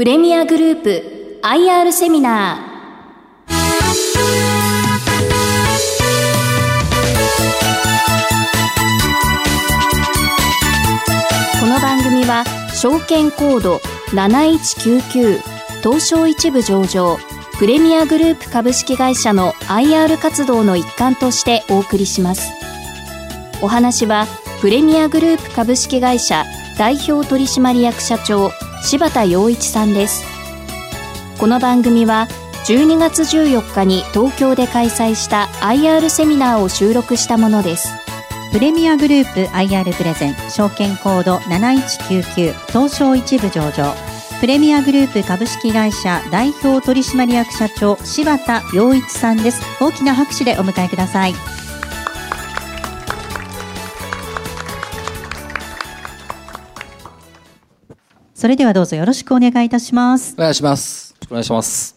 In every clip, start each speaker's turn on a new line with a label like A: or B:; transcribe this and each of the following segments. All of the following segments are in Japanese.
A: プレミアグループ IR セミナー。この番組は証券コード7199東証一部上場プレミアグループ株式会社の IR 活動の一環としてお送りします。お話はプレミアグループ株式会社代表取締役社長柴田洋一さんです。この番組は12月14日に東京で開催した IR セミナーを収録したものです。
B: プレミアグループ IR プレゼン証券コード7199東証一部上場。プレミアグループ株式会社代表取締役社長柴田洋一さんです。大きな拍手でお迎えください。それではどうぞよろしくお願いいたします。
C: お願いします。お願いします。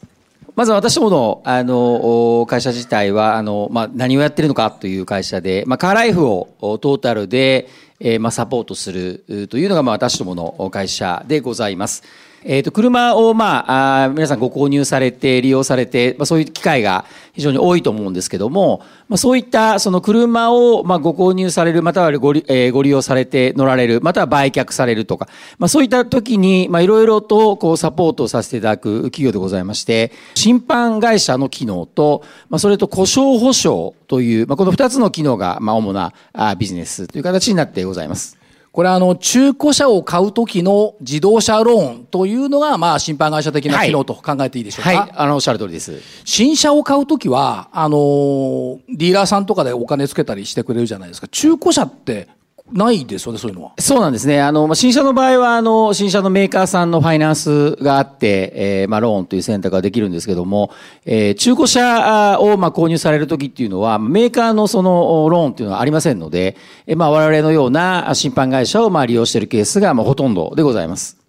C: まず私どもの、あの、会社自体は、あの、まあ、何をやってるのかという会社で、まあ、カーライフをトータルで、えー、まあ、サポートするというのが、まあ、私どもの会社でございます。えっ、ー、と、車を、まあ、あ皆さんご購入されて、利用されて、まあ、そういう機会が非常に多いと思うんですけども、まあ、そういった、その車を、まあ、ご購入される、またはご利,、えー、ご利用されて乗られる、または売却されるとか、まあ、そういった時に、まあ、いろいろと、こう、サポートさせていただく企業でございまして、審判会社の機能と、まあ、それと故障保証という、まあ、この二つの機能が、まあ、主なビジネスという形になってございます。
D: これはあの、中古車を買うときの自動車ローンというのが、まあ、審判会社的な機能と考えていいでしょうか？はい、
C: はい、あの、おっしゃる通りです。
D: 新車を買うときは、あの、ディーラーさんとかでお金つけたりしてくれるじゃないですか。中古車ってないですよね、そういうのは。
C: そうなんですね。あの、まあ、新車の場合は、あの、新車のメーカーさんのファイナンスがあって、えー、まあ、ローンという選択ができるんですけども、えー、中古車を、まあ、購入されるときっていうのは、メーカーのその、ローンっていうのはありませんので、えー、まあ、我々のような審判会社を、まあ、利用しているケースが、まあ、ほとんどでございます。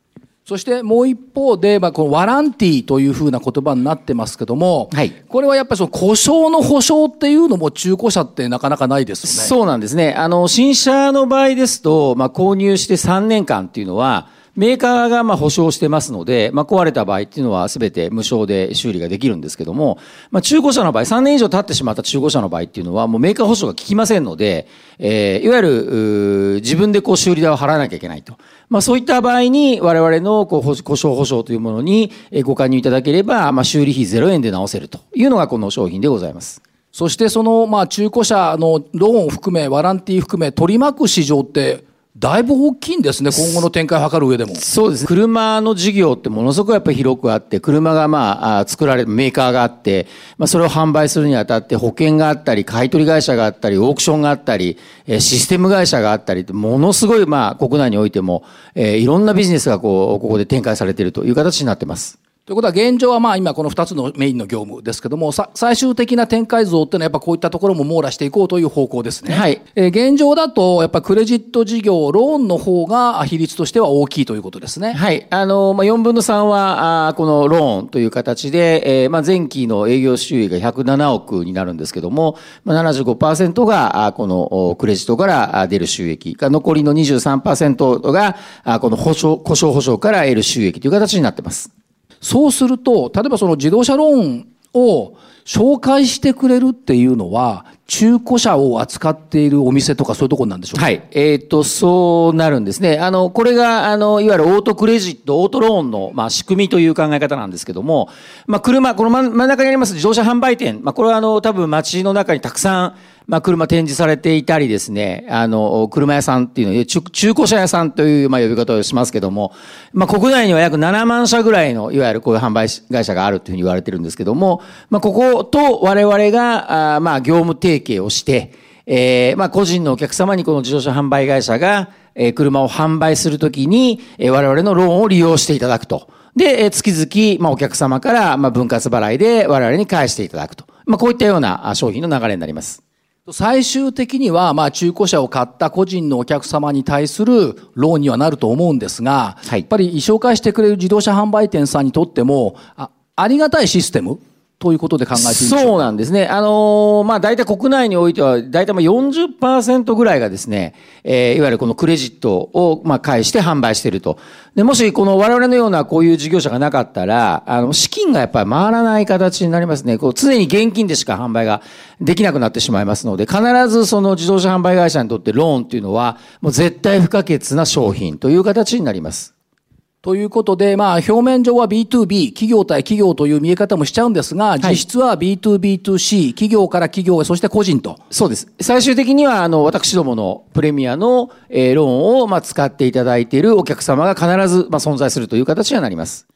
D: そしてもう一方で、まあ、このワランティーというふうな言葉になってますけども、はい、これはやっぱりその故障の保証っていうのも中古車ってなかなかないですよね。
C: そうなんですね。あの、新車の場合ですと、まあ、購入して3年間っていうのは、メーカーがまあ保証してますので、まあ、壊れた場合っていうのは全て無償で修理ができるんですけども、まあ、中古車の場合、3年以上経ってしまった中古車の場合っていうのは、もうメーカー保証が効きませんので、えー、いわゆる、自分でこう修理代を払わなきゃいけないと。まあ、そういった場合に、我々のこう故障保証というものにご加入いただければ、まあ、修理費0円で直せるというのがこの商品でございます。
D: そしてその、まあ、中古車のローン含め、ワランティー含め、取り巻く市場って、だいぶ大きいんですね、今後の展開を図る上でも。
C: そうです。車の事業ってものすごくやっぱり広くあって、車がまあ、作られるメーカーがあって、まあ、それを販売するにあたって保険があったり、買取会社があったり、オークションがあったり、システム会社があったり、ものすごいまあ、国内においても、えー、いろんなビジネスがこう、ここで展開されているという形になっています。
D: ということは現状はまあ今この2つのメインの業務ですけども、最終的な展開像っていうのはやっぱこういったところも網羅していこうという方向ですね。はい。えー、現状だとやっぱクレジット事業、ローンの方が比率としては大きいということですね。
C: はい。あの、まあ4分の3は、あこのローンという形で、えー、まあ前期の営業収益が107億になるんですけども、まあ75%が、あこのクレジットから出る収益が、残りの23%が、あこの保証、故障保証から得る収益という形になってます。
D: そうすると、例えばその自動車ローンを紹介してくれるっていうのは、中古車を扱っているお店とかそういうところなんでしょうか？
C: はい。えっ、ー、と、そうなるんですね。あの、これが、あの、いわゆるオートクレジット、オートローンの、まあ、仕組みという考え方なんですけども、まあ、車、この真ん中にあります自動車販売店、まあ、これはあの、多分街の中にたくさん、まあ、車展示されていたりですね、あの、車屋さんっていうのを、中古車屋さんという、まあ、呼び方をしますけども、まあ、国内には約7万社ぐらいの、いわゆるこういう販売会社があるというふうに言われてるんですけども、まあ、ここと我々が、あまあ、業務提携をして、えー、まあ、個人のお客様にこの自動車販売会社が、えー、車を販売するときに、えー、我々のローンを利用していただくと。で、えー、月々、まあ、お客様から、まあ、分割払いで我々に返していただくと。まあ、こういったような商品の流れになります。
D: 最終的には、まあ、中古車を買った個人のお客様に対するローンにはなると思うんですが、はい、やっぱり紹介してくれる自動車販売店さんにとっても、あありがたいシステムということで考えていいでしょう
C: そうなんですね。あのー、まあ、大体国内においては、大体まあ40%ぐらいがですね、えー、いわゆるこのクレジットを、ま、返して販売していると。で、もし、この我々のようなこういう事業者がなかったら、あの、資金がやっぱり回らない形になりますね。こう、常に現金でしか販売ができなくなってしまいますので、必ずその自動車販売会社にとってローンっていうのは、もう絶対不可欠な商品という形になります。
D: ということで、まあ、表面上は B2B、企業対企業という見え方もしちゃうんですが、実質は B2B2C、企業から企業、そして個人と。
C: そうです。最終的には、あの、私どものプレミアの、えー、ローンを、まあ、使っていただいているお客様が必ず、まあ、存在するという形にはなります。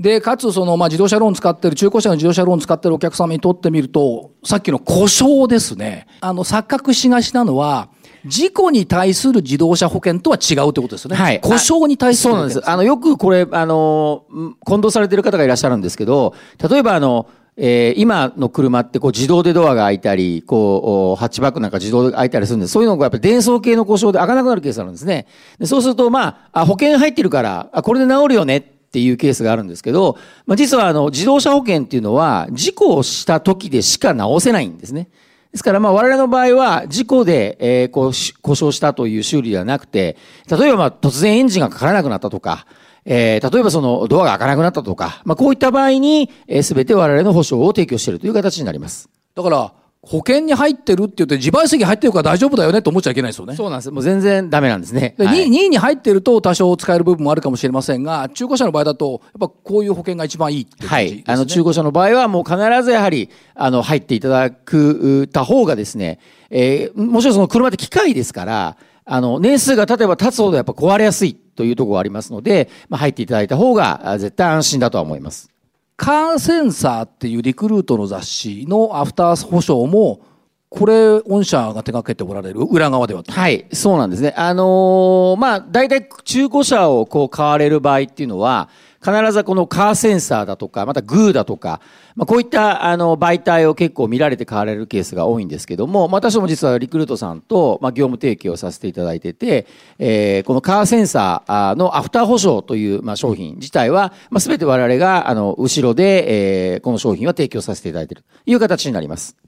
D: で、かつ、その、まあ、自動車ローン使ってる、中古車の自動車ローン使ってるお客様にとってみると、さっきの故障ですね。あの、錯覚しがちなのは、事故に対する自動車保険とは違うってことですよね。はい。故障に対す
C: る。そうなんです。あの、よくこれ、あの、混同されてる方がいらっしゃるんですけど、例えばあの、えー、今の車ってこう自動でドアが開いたり、こう、ハッチバックなんか自動で開いたりするんです。そういうのがやっぱり電装系の故障で開かなくなるケースがあるんですね。でそうすると、まあ、あ保険入ってるから、あ、これで治るよねっていうケースがあるんですけど、まあ、実はあの、自動車保険っていうのは、事故をした時でしか直せないんですね。ですから、まあ、我々の場合は、事故で、えー、こう、故障したという修理ではなくて、例えば、まあ、突然エンジンがかからなくなったとか、えー、例えばそのドアが開かなくなったとか、まあ、こういった場合に、えー、べて我々の保証を提供しているという形になります。
D: だから、保険に入ってるって言って自賠責入ってるから大丈夫だよねと思っちゃいけないですよね。
C: そうなんです。もう全然ダメなんですね。
D: で、はい、2, 位に入ってると多少使える部分もあるかもしれませんが、中古車の場合だと、やっぱこういう保険が一番いいって
C: ね、はい。あの、中古車の場合はもう必ずやはり、あの、入っていただく、た方がですね、えー、もちろんその車って機械ですから、あの、年数が経てば経つほどやっぱ壊れやすいというところがありますので、まあ、入っていただいた方が絶対安心だとは思います。
D: カーセンサーっていうリクルートの雑誌のアフター保証も、これ、御社が手掛けておられる裏側では
C: はい、そうなんですね。あのー、まあ、大体中古車をこう買われる場合っていうのは、必ずこのカーセンサーだとか、またグーだとか、まあ、こういったあの媒体を結構見られて買われるケースが多いんですけども、まあ、私も実はリクルートさんと、まあ、業務提携をさせていただいてて、えー、このカーセンサーのアフター保証という、まあ、商品自体は、まあ、全て我々があの後ろで、えー、この商品は提供させていただいているという形になります。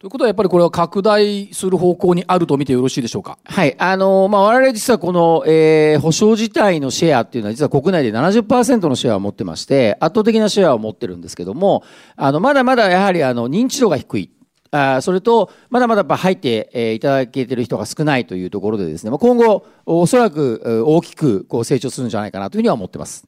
D: ということはやっぱりこれは拡大する方向にあると見てよろしいでしょうか？
C: はい。あの、まあ、我々実はこの、えー、保証自体のシェアっていうのは実は国内で70%のシェアを持ってまして、圧倒的なシェアを持ってるんですけども、あの、まだまだやはりあの、認知度が低い。あそれと、まだまだやっぱ入って、えー、いただけてる人が少ないというところでですね、まあ、今後、おそらく大きくこう成長するんじゃないかなというふうには思ってます。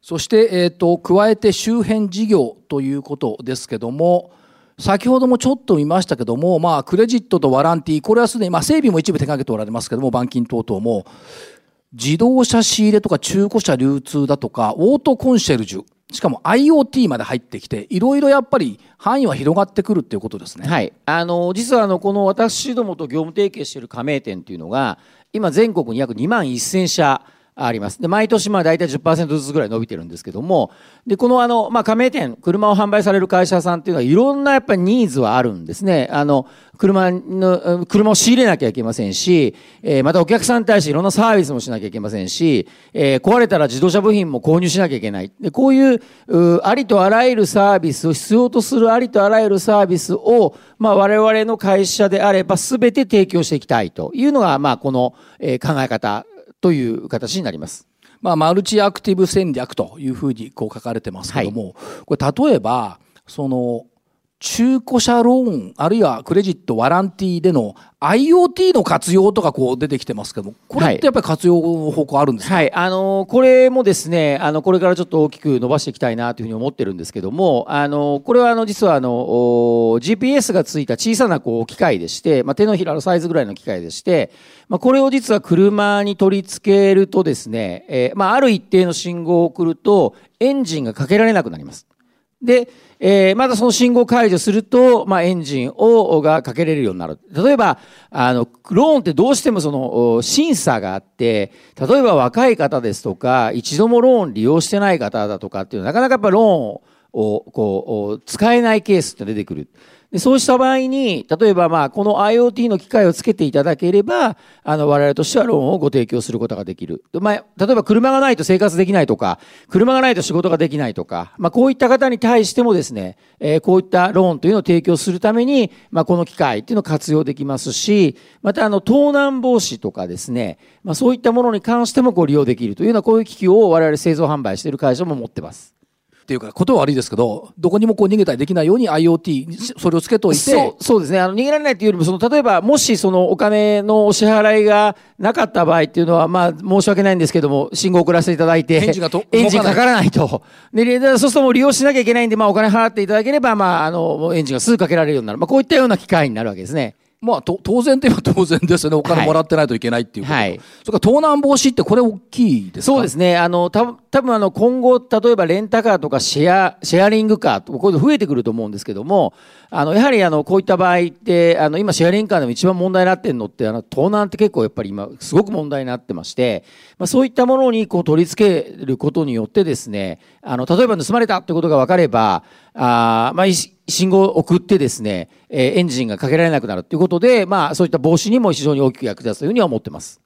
D: そして、えっ、ー、と、加えて周辺事業ということですけども、先ほどもちょっと見ましたけども、まあ、クレジットとワランティー、これはすでに、まあ、整備も一部手掛けておられますけども、板金等々も、自動車仕入れとか中古車流通だとか、オートコンシェルジュ、しかも IoT まで入ってきて、いろいろやっぱり範囲は広がってくるっていうことですね。
C: はい。あの、実はあの、この私どもと業務提携している加盟店っていうのが、今全国に約2万1000社あります。で、毎年まあ大体10%ずつぐらい伸びてるんですけども、で、このあの、まあ加盟店、車を販売される会社さんっていうのは、いろんなやっぱりニーズはあるんですね。あの、車の、車を仕入れなきゃいけませんし、えー、またお客さんに対していろんなサービスもしなきゃいけませんし、えー、壊れたら自動車部品も購入しなきゃいけない。で、こういう、うありとあらゆるサービスを必要とするありとあらゆるサービスを、まあ我々の会社であれば全て提供していきたいというのが、まあこの、えー、考え方という形になります。
D: まあ、マルチアクティブ戦略というふうにこう書かれてますけども、はい、これ例えば、その、中古車ローン、あるいはクレジット、ワランティーでの IoT の活用とかこう出てきてますけども、これってやっぱり活用の方向あるんですか、
C: はい、あのこれもですね、あのこれからちょっと大きく伸ばしていきたいなというふうに思ってるんですけども、あのこれはあの実はあの GPS がついた小さなこう機械でして、まあ、手のひらのサイズぐらいの機械でして、まあ、これを実は車に取り付けるとですね、えー、まあ、ある一定の信号を送るとエンジンがかけられなくなります。で、えー、またその信号解除すると、まあ、エンジンを、がかけれるようになる。例えば、あの、ローンってどうしてもその、審査があって、例えば若い方ですとか、一度もローン利用してない方だとかっていうのは、なかなかやっぱローンををこう、使えないケースって出てくる。でそうした場合に、例えばまあ、この IoT の機械をつけていただければ、あの、我々としてはローンをご提供することができる。まあ、例えば車がないと生活できないとか、車がないと仕事ができないとか、まあ、こういった方に対してもですね、えー、こういったローンというのを提供するために、まあ、この機械っていうのを活用できますし、またあの、盗難防止とかですね、まあ、そういったものに関してもご利用できるというような、こういう機器を我々製造販売している会社も持ってます。
D: っていうか、ことは悪いですけど、どこにもこう逃げたりできないように IoT、それをつけといて。
C: そうそうですね。あの、逃げられないというよりも、その、例えば、もしそのお金のお支払いがなかった場合っていうのは、まあ、申し訳ないんですけども、信号を送らせていただいて、
D: エンジンがと
C: エンジンかからないと。で、そうするともう利用しなきゃいけないんで、まあ、お金払っていただければ、まあ、あの、エンジンがすぐかけられるようになる。まあ、こういったような機会になるわけですね。
D: まあ、と当然といえば当然ですよね。お金もらってないといけないっていうこと。はい。それから盗難防止ってこれ大きいです
C: か？そうですね。あの、た多分あの、今後、例えばレンタカーとかシェア、シェアリングカーとこういうの増えてくると思うんですけども、あの、やはりあの、こういった場合って、あの、今シェアリングカーでも一番問題になってるのって、あの、盗難って結構やっぱり今、すごく問題になってまして、まあそういったものにこう取り付けることによってですね、あの、例えば盗まれたってことが分かれば、あまあ、信号を送ってですね、えー、エンジンがかけられなくなるということで、まあ、そういった防止にも非常に大きく役立つというふうには思ってます。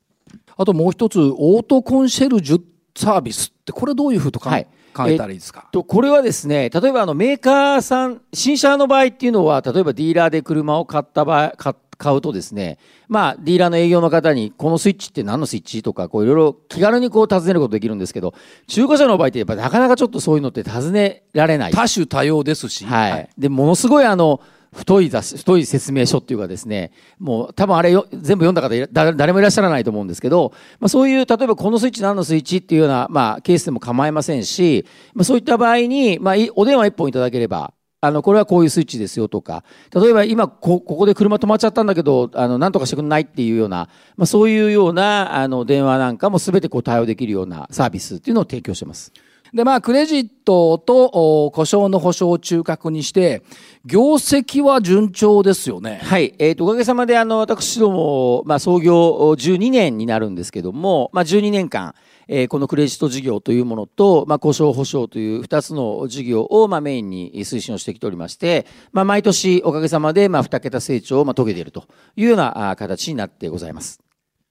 D: あともう一つ、オートコンシェルジュサービスってこれどういうふうと考え,、考えたらいいですか、
C: えとこれはですね例えばあのメーカーさん新車の場合っていうのは例えばディーラーで車を買った場合買買うとですねまあディーラーの営業の方にこのスイッチって何のスイッチ？とかこういろいろ気軽にこう尋ねることできるんですけど中古車の場合ってやっぱなかなかちょっとそういうのって尋ねられない。
D: 多種多様ですし、
C: はい、はい、でものすごいあの太い雑太い説明書っていうかですね、もう多分あれよ全部読んだ方誰もいらっしゃらないと思うんですけど、まあ、そういう、例えばこのスイッチ何のスイッチっていうような、まあ、ケースでも構いませんし、まあ、そういった場合に、まあ、お電話一本いただければ、あの、これはこういうスイッチですよとか、例えば今こ、こで車止まっちゃったんだけど、あの、なんとかしてくんないっていうような、まあ、そういうような、あの、電話なんかも全てこう対応できるようなサービスっていうのを提供してます。
D: で、まあ、クレジットと故障の保証を中核にして、業績は順調ですよね。
C: はい。えっ、ー、と、おかげさまで、あの、私ども、まあ、創業12年になるんですけども、まあ、12年間、えー、このクレジット事業というものと、まあ、故障保証という2つの事業を、まあ、メインに推進をしてきておりまして、まあ、毎年おかげさまで、まあ、2桁成長を、まあ、遂げているというような形になってございます。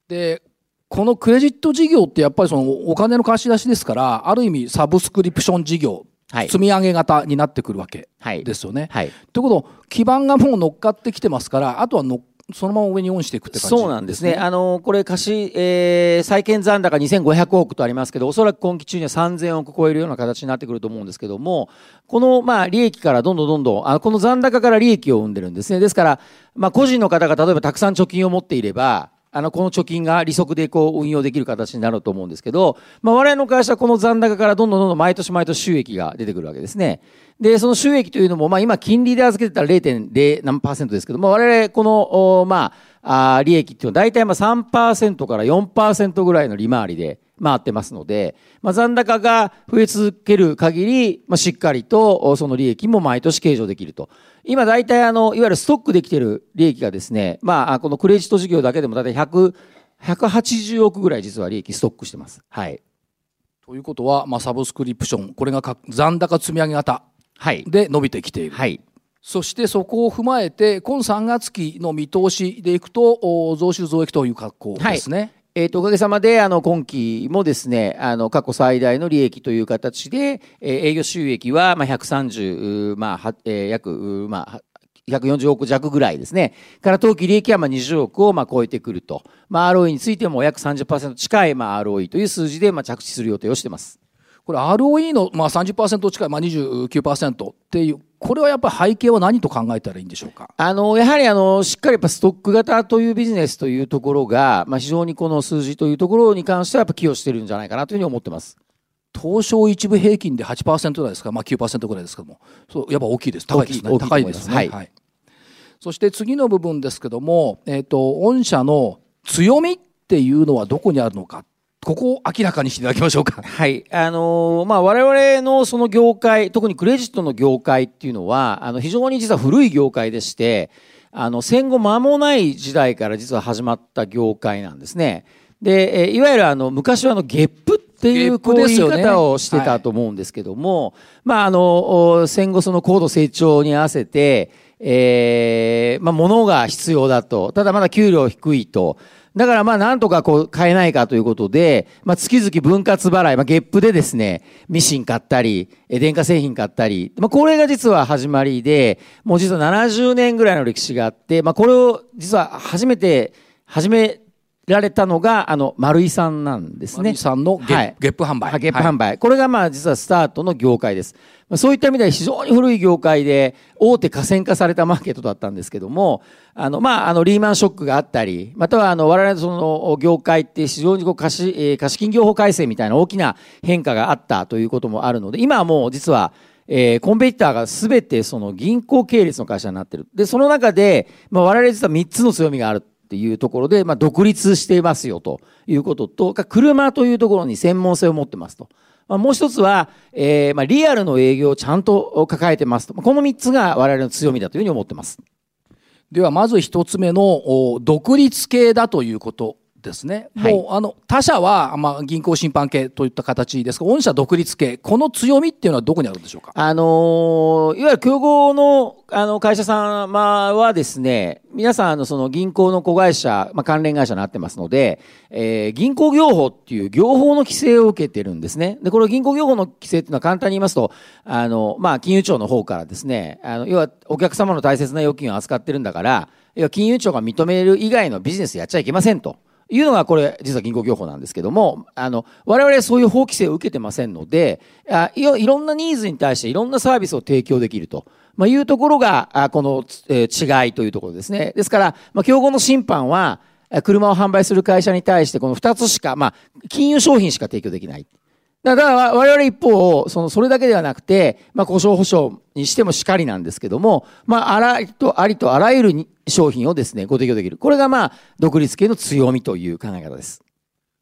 D: で、このクレジット事業ってやっぱりそのお金の貸し出しですから、ある意味サブスクリプション事業、はい、積み上げ型になってくるわけですよね。はい。ということ、基盤がもう乗っかってきてますから、あとは乗そのまま上にオンしていくって感
C: じ、ね、そうなんですね。あの、これ貸し、えー、債券残高2500億とありますけど、おそらく今期中には3000億超えるような形になってくると思うんですけども、この、まあ、利益からどんどんどんどん、あこの残高から利益を生んでるんですね。ですから、まあ、個人の方が例えばたくさん貯金を持っていれば、あの、この貯金が利息でこう運用できる形になると思うんですけど、まあ、我々の会社はこの残高からどんどんどんどん毎年毎年収益が出てくるわけですね。で、その収益というのも、まあ、今金利で預けてたら0.0何パーセントですけども、我々この、まあ、あ利益っていうのは大体まあ3%から4%ぐらいの利回りで回ってますので、まあ、残高が増え続ける限り、まあ、しっかりとその利益も毎年計上できると。今大体あの、いわゆるストックできてる利益がですね、まあ、このクレジット事業だけでも大体100、180億ぐらい実は利益ストックしてます。はい。
D: ということは、まあ、サブスクリプション、これが残高積み上げ型で伸びてきている。はい。そしてそこを踏まえて、今3月期の見通しでいくと、増収増益という格好ですね。はい
C: えっ、ー、と、おかげさまで、あの、今期もですね、あの、過去最大の利益という形で、えー、営業収益は、まあ、130、まあ、は、えー、約、まあ、140億弱ぐらいですね。から当期利益はまあ20億をまあ超えてくると。まあ ROE についても約30%近いまあ ROE という数字でまあ着地する予定をしています。
D: これ ROE のまあ30%近い、まあ29%っていう、これはやっぱり背景は何と考えたらいいんでしょうか？
C: あの、やはりあの、しっかりやっぱストック型というビジネスというところが、まあ非常にこの数字というところに関してはやっぱ寄与してるんじゃないかなというふうに思ってます。
D: 東証一部平均で8%台ですか、まあ9%ぐらいですけども、そう、やっぱ大きいです。高いですね。高いですね。はい、はい。そして次の部分ですけども、えっ、ー、と、御社の強みっていうのはどこにあるのかここを明らかにしていただきましょうか。
C: はい。あのー、まあ、我々のその業界、特にクレジットの業界っていうのは、あの、非常に実は古い業界でして、あの、戦後間もない時代から実は始まった業界なんですね。で、えいわゆるあの、昔はあの、ゲップっっていうこう言い方をしてたと思うんですけども、まああの戦後その高度成長に合わせて、えー、まあ物が必要だとただまだ給料低いと。だからまあなんとかこう買えないかということで、まあ月々分割払い、まあゲップでですね、ミシン買ったり、電化製品買ったり、まあこれが実は始まりで、もう実は70年ぐらいの歴史があって、まあこれを実は初めて、始められたのが、あの、丸井さんなんですね。丸
D: 井さんのゲ,、はい、ゲップ販売。
C: ゲップ販売、はい。これがまあ実はスタートの業界です。そういった意味では非常に古い業界で大手河川化されたマーケットだったんですけども、あの、まあ、あの、リーマンショックがあったり、またはあの、我々のその業界って非常にこう貸し、えー、貸金業法改正みたいな大きな変化があったということもあるので、今はもう実は、えー、コンペティターが全てその銀行系列の会社になってる。で、その中で、まあ、我々実は3つの強みがある。っていうところで、まあ、独立していますよということと、車というところに専門性を持ってますと。まあ、もう一つは、えー、まあ、リアルの営業をちゃんと抱えてますと。この三つが我々の強みだというふうに思ってます。
D: では、まず一つ目の、独立系だということですね。はい、もう、あの、他社は、まあ、銀行審判系といった形ですが、御社独立系、この強みっていうのはどこにあるんでしょうか？
C: あのいわゆる競合の、あの、会社様はですね、皆さん、あの、その銀行の子会社、まあ、関連会社になってますので、えー、銀行業法っていう業法の規制を受けてるんですね。で、これ銀行業法の規制っていうのは簡単に言いますと、あの、まあ、金融庁の方からですね、あの、要はお客様の大切な預金を扱ってるんだから、要は金融庁が認める以外のビジネスやっちゃいけませんと。いうのがこれ実は銀行業法なんですけども、あの、我々はそういう法規制を受けてませんので、あいいろんなニーズに対していろんなサービスを提供できると。まあ、いうところが、あこの、え、違いというところですね。ですから、まあ、競合の審判は、車を販売する会社に対してこの2つしか、まあ、金融商品しか提供できない。だから我々一方、その、それだけではなくて、まあ、故障保証にしてもしかりなんですけども、まあ、あらと、ありとあらゆる商品をですね、ご提供できる。これがまあ、独立系の強みという考え方です。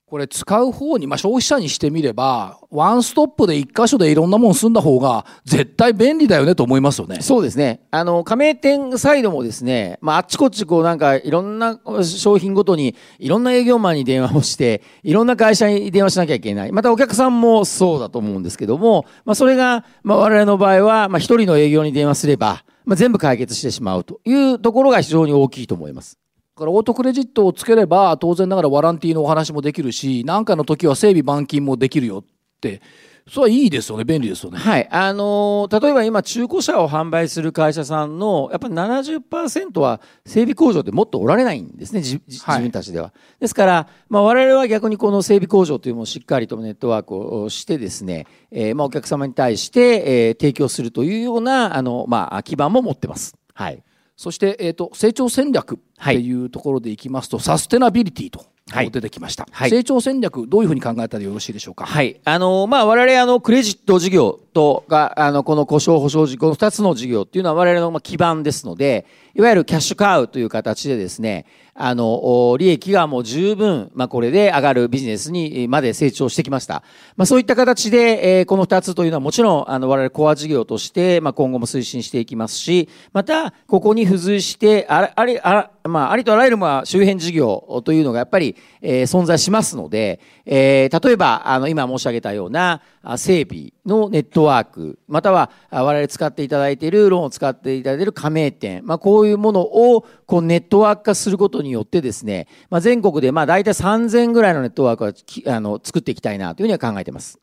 D: これ使う方に、まあ、消費者にしてみれば、ワンストップで一箇所でいろんなもの済んだ方が絶対便利だよねと思いますよね。
C: そうですね。あの、加盟店サイドもですね、まあ、あっちこっちこうなんかいろんな商品ごとにいろんな営業マンに電話をして、いろんな会社に電話しなきゃいけない。またお客さんもそうだと思うんですけども、まあ、それが、ま、我々の場合は、ま、一人の営業に電話すれば、まあ、全部解決してしまうというところが非常に大きいと思います。
D: だからオートクレジットをつければ当然ながらワランティーのお話もできるし何かの時は整備板金もできるよってそれはいいですよね便利ですよね。
C: はいあのー、例えば今中古車を販売する会社さんのやっぱり70%は整備工場でもっとおられないんですね自分たちでは。はい、ですから、まあ、我々は逆にこの整備工場というのをしっかりとネットワークをしてですね、えーまあ、お客様に対して、えー、提供するというようなあの、まあ、基盤も持ってます。はい
D: そして、えーと、成長戦略ってい。うところでいきますと、はい、サステナビリティと出てきました、はい、成長戦略どういうふうに考えたらよろしいでしょうか？
C: はい。あのまあ我々あのクレジット事業とがあのこの故障保証事業の2つの事業っていうのは我々の基盤ですのでいわゆるキャッシュカウという形でですねあの、利益がもう十分、まあ、これで上がるビジネスにまで成長してきました。まあ、そういった形で、えー、この二つというのはもちろん、あの、我々コア事業として、まあ、今後も推進していきますし、また、ここに付随して、あらあり、あまあ、ありとあらゆる、まあ、周辺事業というのがやっぱり、えー、存在しますので、えー、例えば、あの、今申し上げたような、整備のネットワーク、または我々使っていただいている、ローンを使っていただいている加盟店、まあ、こういうものをこうネットワーク化することによってですね、まあ、全国でまあ大体3000ぐらいのネットワークはあの作っていきたいなというふうには考えています。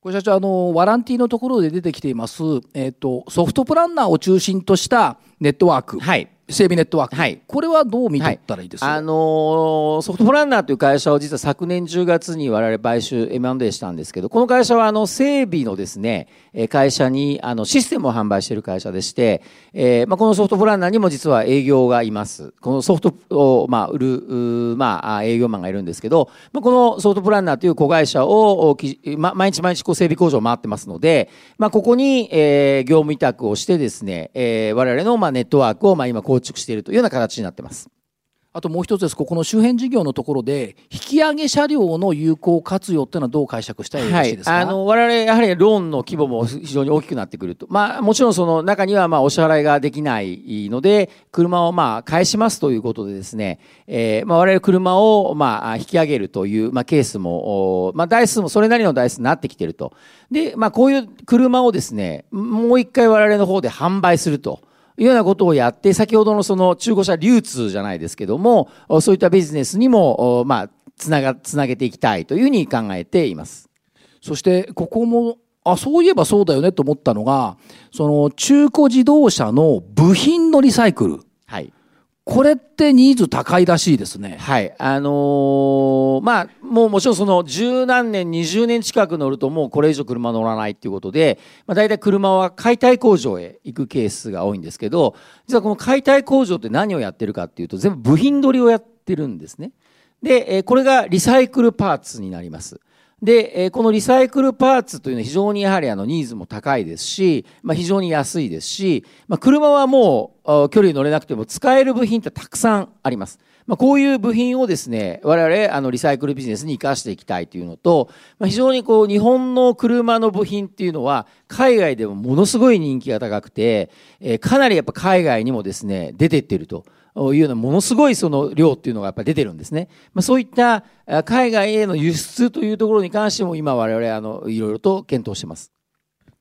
D: これ社長あのワランティーのところで出てきています、えーと、ソフトプランナーを中心としたネットワーク、
C: はい、
D: 整備ネットワーク、はい、これはどう見てったらいいです？か、はい、
C: あのー、ソフトプランナーという会社を実は昨年10月に我々買収 M&A したんですけどこの会社はあの整備のですね会社にあのシステムを販売している会社でして、えーまあ、このソフトプランナーにも実は営業がいます。このソフトを、まあ、売る、まあ、営業マンがいるんですけど、まあ、このソフトプランナーという子会社を、ま、毎日毎日こう整備工場を回ってますので、まあ、ここに、えー、業務委託をしてですね、えー、我々の、まあ、ネットワークを、まあ、今構構築しているというような形になってます。
D: あともう一つです。ここの周辺事業のところで引き上げ車両の有効活用っていうのはどう解釈したらよろしいですか、はい、あの
C: 我々やはりローンの規模も非常に大きくなってくると、まあ、もちろんその中にはまあお支払いができないので車をまあ返しますということでですね、えー、まあ我々車をまあ引き上げるというまあケースも、まあ、台数もそれなりの台数になってきていると。で、まあ、こういう車をですねもう一回我々の方で販売すると。いうようなことをやって、先ほどのその中古車流通じゃないですけども、そういったビジネスにも、まあ、つなが、つなげていきたいというふうに考えています。
D: そして、ここも、あ、そういえばそうだよねと思ったのが、その中古自動車の部品のリサイクル。
C: はい。
D: これってニーズ高いらしいですね。
C: はい。あのー、まあ、もうもちろんその十何年、二十年近く乗るともうこれ以上車乗らないっていうことで、まあ大体車は解体工場へ行くケースが多いんですけど、実はこの解体工場って何をやってるかっていうと全部部品取りをやってるんですね。で、これがリサイクルパーツになります。で、このリサイクルパーツというのは非常にやはりあのニーズも高いですし、まあ、非常に安いですし、まあ、車はもう距離に乗れなくても使える部品ってたくさんあります。まあ、こういう部品をですね、我々あのリサイクルビジネスに活かしていきたいというのと、まあ、非常にこう日本の車の部品っていうのは海外でもものすごい人気が高くて、えー、かなりやっぱ海外にもですね、出てってると。いうようなものすごいその量っていうのがやっぱり出てるんですね。まあ、そういった海外への輸出というところに関しても今我々あのいろいろと検討してます。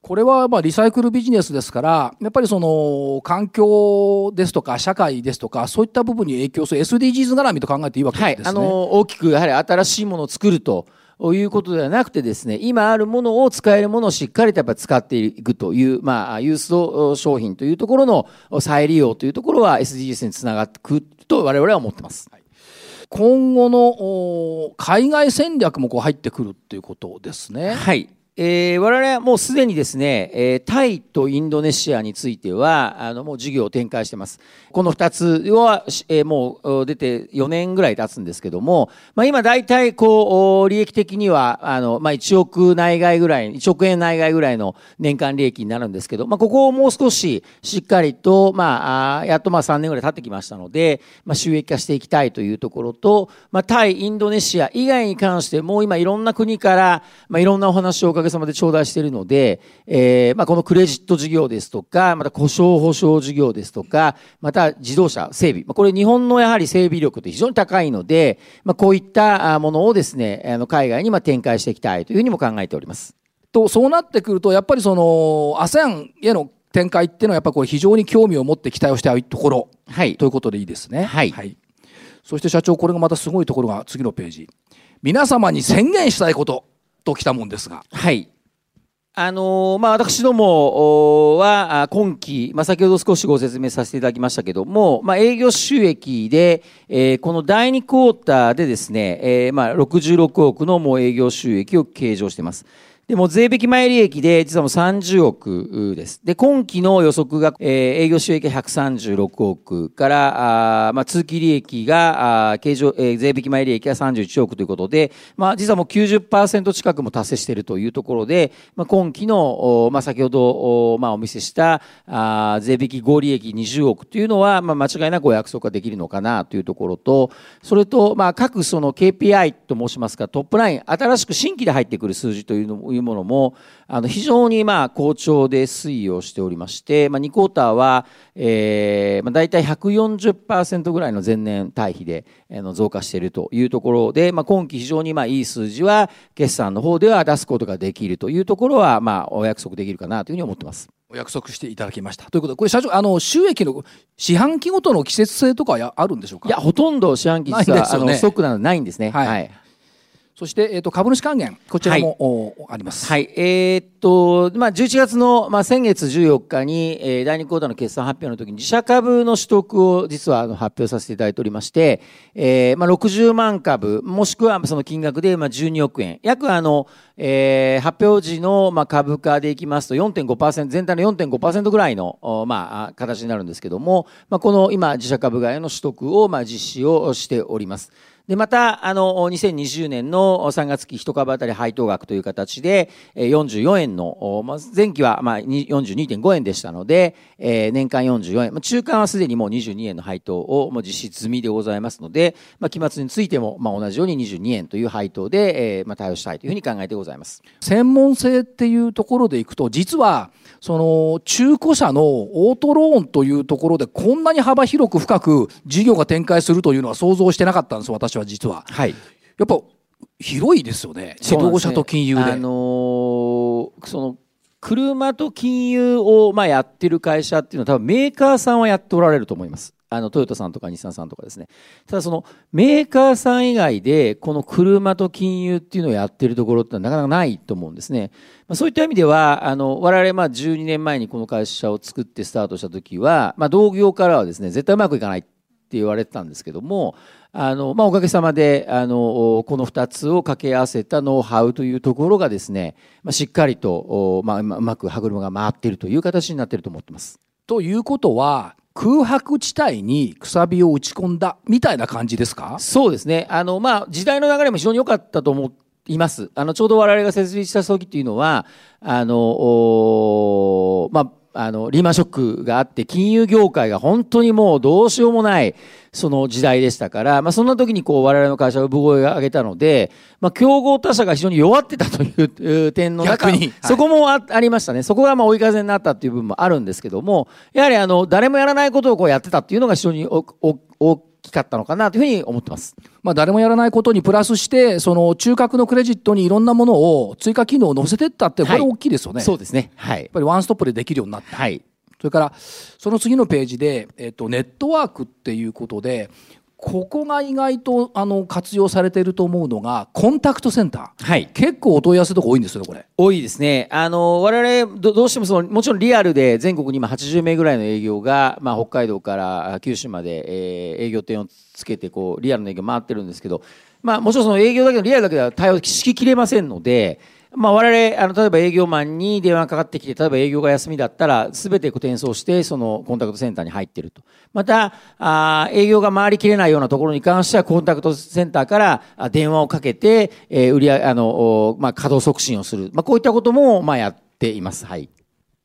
D: これはまあリサイクルビジネスですからやっぱりその環境ですとか社会ですとかそういった部分に影響する SDGs 絡みと考えていいわけですね。はい、あの
C: 大きくやはり新しいものを作るということではなくてですね、今あるものを使えるものをしっかりとやっぱ使っていくという、まあ、ユースト商品というところの再利用というところは SDGs につながっていくと我々は思ってます。
D: 今後の海外戦略もこう入ってくるっていうことですね。
C: はい。えー、我々はもうすでにですね、えー、タイとインドネシアについては、あの、もう事業を展開してます。この二つは、えー、もう出て4年ぐらい経つんですけども、まあ今大体こう、利益的には、あの、まあ1億内外ぐらい、1億円内外ぐらいの年間利益になるんですけど、まあここをもう少ししっかりと、まあ、やっとまあ3年ぐらい経ってきましたので、まあ収益化していきたいというところと、まあタイ、インドネシア以外に関しても今いろんな国から、まあいろんなお話をおかげさまで頂戴しているので、えー、まあ、このクレジット事業ですとか、また故障保証事業ですとか、また自動車整備。まあ、これ日本のやはり整備力って非常に高いので、まあ、こういったものをですね、あの海外にま展開していきたいというふうにも考えております。
D: と、そうなってくると、やっぱりその、ASEAN への展開っていうのはやっぱこれ非常に興味を持って期待をしているところ、はい、ということでいいですね。
C: はい、はい。
D: そして社長、これがまたすごいところが次のページ。皆様に宣言したいことときたもんですが。
C: はい。あのまあ、私どもは今期、まあ、先ほど少しご説明させていただきましたけども、まあ、営業収益で、えー、この第2クォーターでですね、えー、まあ、66億のもう営業収益を計上しています。でも税引き前利益で実はもう30億です。で、今期の予測が、えー、営業収益が136億から、あまあ、通期利益が、あ経常、えー、税引き前利益が31億ということで、まあ、実はもう90%近くも達成しているというところで、まあ、今期の、まあ、先ほど、おまあ、お見せした、あ税引き合利益20億というのは、まあ、間違いなくお約束ができるのかなというところと、それと、まあ、各その KPI と申しますか、トップライン、新しく新規で入ってくる数字というのも、いうものもあの非常にまあ好調で推移をしておりまして、まあ、2クォーターは、えーまあ、大体140%ぐらいの前年対比で、えの増加しているというところで、まあ、今期非常にまあいい数字は決算の方では出すことができるというところはまあお約束できるかなというふうに思ってます。
D: お約束していただきました。ということで、これ社長、あの、収益の四半期ごとの季節性とかあるんでしょうか？
C: いや、ほとんど四半期実は、ね、あの、ストックなどないんですね。はい、はい
D: そして、えっ、ー、と、株主還元、こちらも、はい、あります。
C: はい。えー、っと、まあ、11月の、まあ、先月14日に、えー、第2クォーターの決算発表の時に自社株の取得を実はあの発表させていただいておりまして、えー、まあ、60万株、もしくはその金額で、まあ、12億円。約あの、えー、発表時の、まあ、株価でいきますと4.5%、全体の4.5%ぐらいの、まあ、形になるんですけども、まあ、この今、自社株買いの取得を、まあ、実施をしております。で、また、あの、2020年の3月期1株当たり配当額という形で、44円の、前期は、まあ、42.5円でしたので、年間44円、中間はすでにもう22円の配当を実施済みでございますので、まあ、期末についても、まあ、同じように22円という配当で、まあ、対応したいというふうに考えてございます。
D: 専門性っていうところでいくと、実は、その、中古車のオートローンというところで、こんなに幅広く深く事業が展開するというのは想像してなかったんです、私は実は。
C: はい。
D: やっぱ広いですよね自動車と金融で。
C: あのー、その車と金融をまあやってる会社っていうのは多分メーカーさんはやっておられると思います。あのトヨタさんとか日産さんとかですね。ただそのメーカーさん以外でこの車と金融っていうのをやってるところってなかなかないと思うんですね。まあ、そういった意味ではあの我々まあ12年前にこの会社を作ってスタートした時は、まあ、同業からはですね絶対うまくいかないって言われてたんですけどもあの、まあ、おかげさまで、あの、この二つを掛け合わせたノウハウというところがですね、まあ、しっかりと、まあ、うまく歯車が回っているという形になっていると思ってます。
D: ということは、空白地帯にくさびを打ち込んだみたいな感じですか？
C: そうですね。あの、まあ、時代の流れも非常に良かったと思います。あの、ちょうど我々が設立した時っていうのは、あの、まあ、あの、リーマンショックがあって、金融業界が本当にもうどうしようもない、その時代でしたから、まあ、そんな時にこう、我々の会社は産声を上げたので、まあ、競合他社が非常に弱ってたという点の中に、そこもあ,、ありましたね。そこがまあ追い風になったっていう部分もあるんですけども、やはりあの、誰もやらないことをこうやってたっていうのが非常に大きかったのかなというふうに思ってます。
D: まあ、誰もやらないことにプラスして、その中核のクレジットにいろんなものを追加機能を載せてったって、これ大きいですよね。はい、
C: そうですね。はい。
D: やっぱりワンストップでできるようになった。
C: はい。
D: それから、その次のページで、えっと、ネットワークっていうことで、ここが意外とあの活用されていると思うのが、コンタクトセンター。
C: はい。
D: 結構お問い合わせとか多いんですよ、これ。
C: 多いですね。あの、我々ど、どうしてもその、もちろんリアルで全国に今80名ぐらいの営業が、まあ、北海道から九州まで、えー、営業店をつけて、こう、リアルの営業回ってるんですけど、まあ、もちろんその営業だけのリアルだけでは対応しきれませんので、まあ、我々あの例えば営業マンに電話かかってきて例えば営業が休みだったら全て転送してそのコンタクトセンターに入ってると。またあ営業が回りきれないようなところに関してはコンタクトセンターから電話をかけて、えー、売りあの、まあ、稼働促進をする、まあ、こういったこともまあやっています。はい。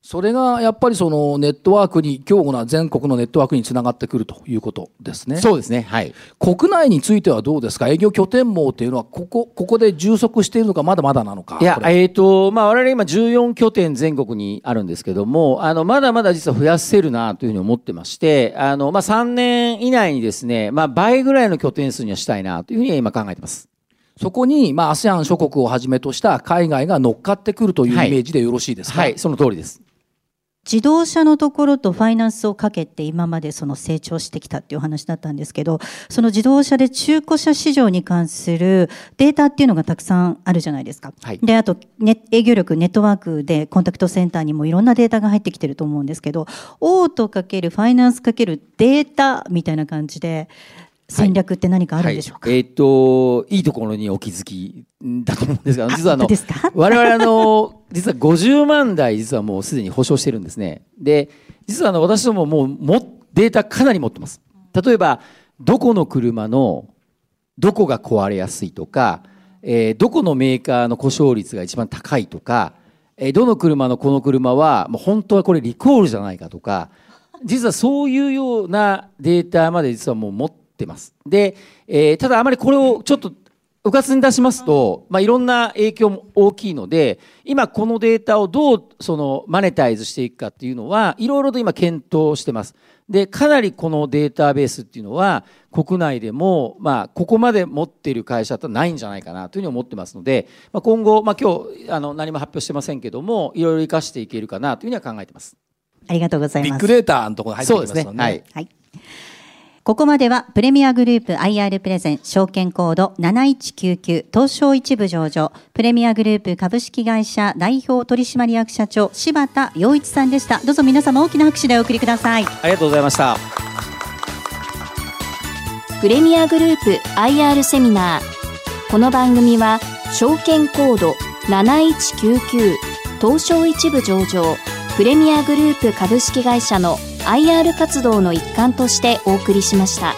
D: それがやっぱりそのネットワークに、強固な全国のネットワークにつながってくるということですね。
C: そうですね。はい。
D: 国内についてはどうですか？営業拠点網っていうのは、ここ、ここで充足しているのか、まだまだなのか。
C: いや、えっ、ー、と、まあ、我々今14拠点全国にあるんですけども、あの、まだまだ実は増やせるなというふうに思ってまして、あの、まあ、3年以内にですね、まあ、倍ぐらいの拠点数にはしたいなというふうに今考えてます。
D: そこに、まあ、ASEAN 諸国をはじめとした海外が乗っかってくるというイメージでよろしいですか、
C: はい、はい、その通りです。
B: 自動車のところとファイナンスをかけて今までその成長してきたっていう話だったんですけど、その自動車で中古車市場に関するデータっていうのがたくさんあるじゃないですか。
C: はい、
B: で、あと、ね、営業力、ネットワークでコンタクトセンターにもいろんなデータが入ってきてると思うんですけど、オートかけるファイナンスかけるデータみたいな感じで、戦略って何かあるんでしょうか、
C: はいはい、えっ、ー、と、いいところにお気づきだと思うんですが、実はあの、
B: 我
C: 々あの、実は50万台実はもうすでに保証してるんですね。で、実はあの、私どももうもデータかなり持ってます。例えば、どこの車のどこが壊れやすいとか、えー、どこのメーカーの故障率が一番高いとか、えー、どの車のこの車はもう本当はこれリコールじゃないかとか、実はそういうようなデータまで実はもう持ってってます。で、えー、ただあまりこれをちょっとうかつに出しますと、まあ、いろんな影響も大きいので、今このデータをどうそのマネタイズしていくかっていうのは、いろいろと今検討してます。で、かなりこのデータベースっていうのは、国内でも、まあ、ここまで持っている会社とないんじゃないかなというふうに思ってますので、まあ、今後、まあ、今日、あの、何も発表してませんけども、いろいろ活かしていけるかなというふうには考えてます。
B: ありがとうございます。
D: ビッグデータのところ入ってきますよね。
C: そうですね。はい。
B: はいここまではプレミアグループ IR プレゼン証券コード7199東証一部上場。プレミアグループ株式会社代表取締役社長柴田洋一さんでした。どうぞ皆様大きな拍手でお送りください。
C: ありがとうございました。
A: プレミアグループ IR セミナー。この番組は証券コード7199東証一部上場。プレミアグループ株式会社の IR 活動の一環としてお送りしました。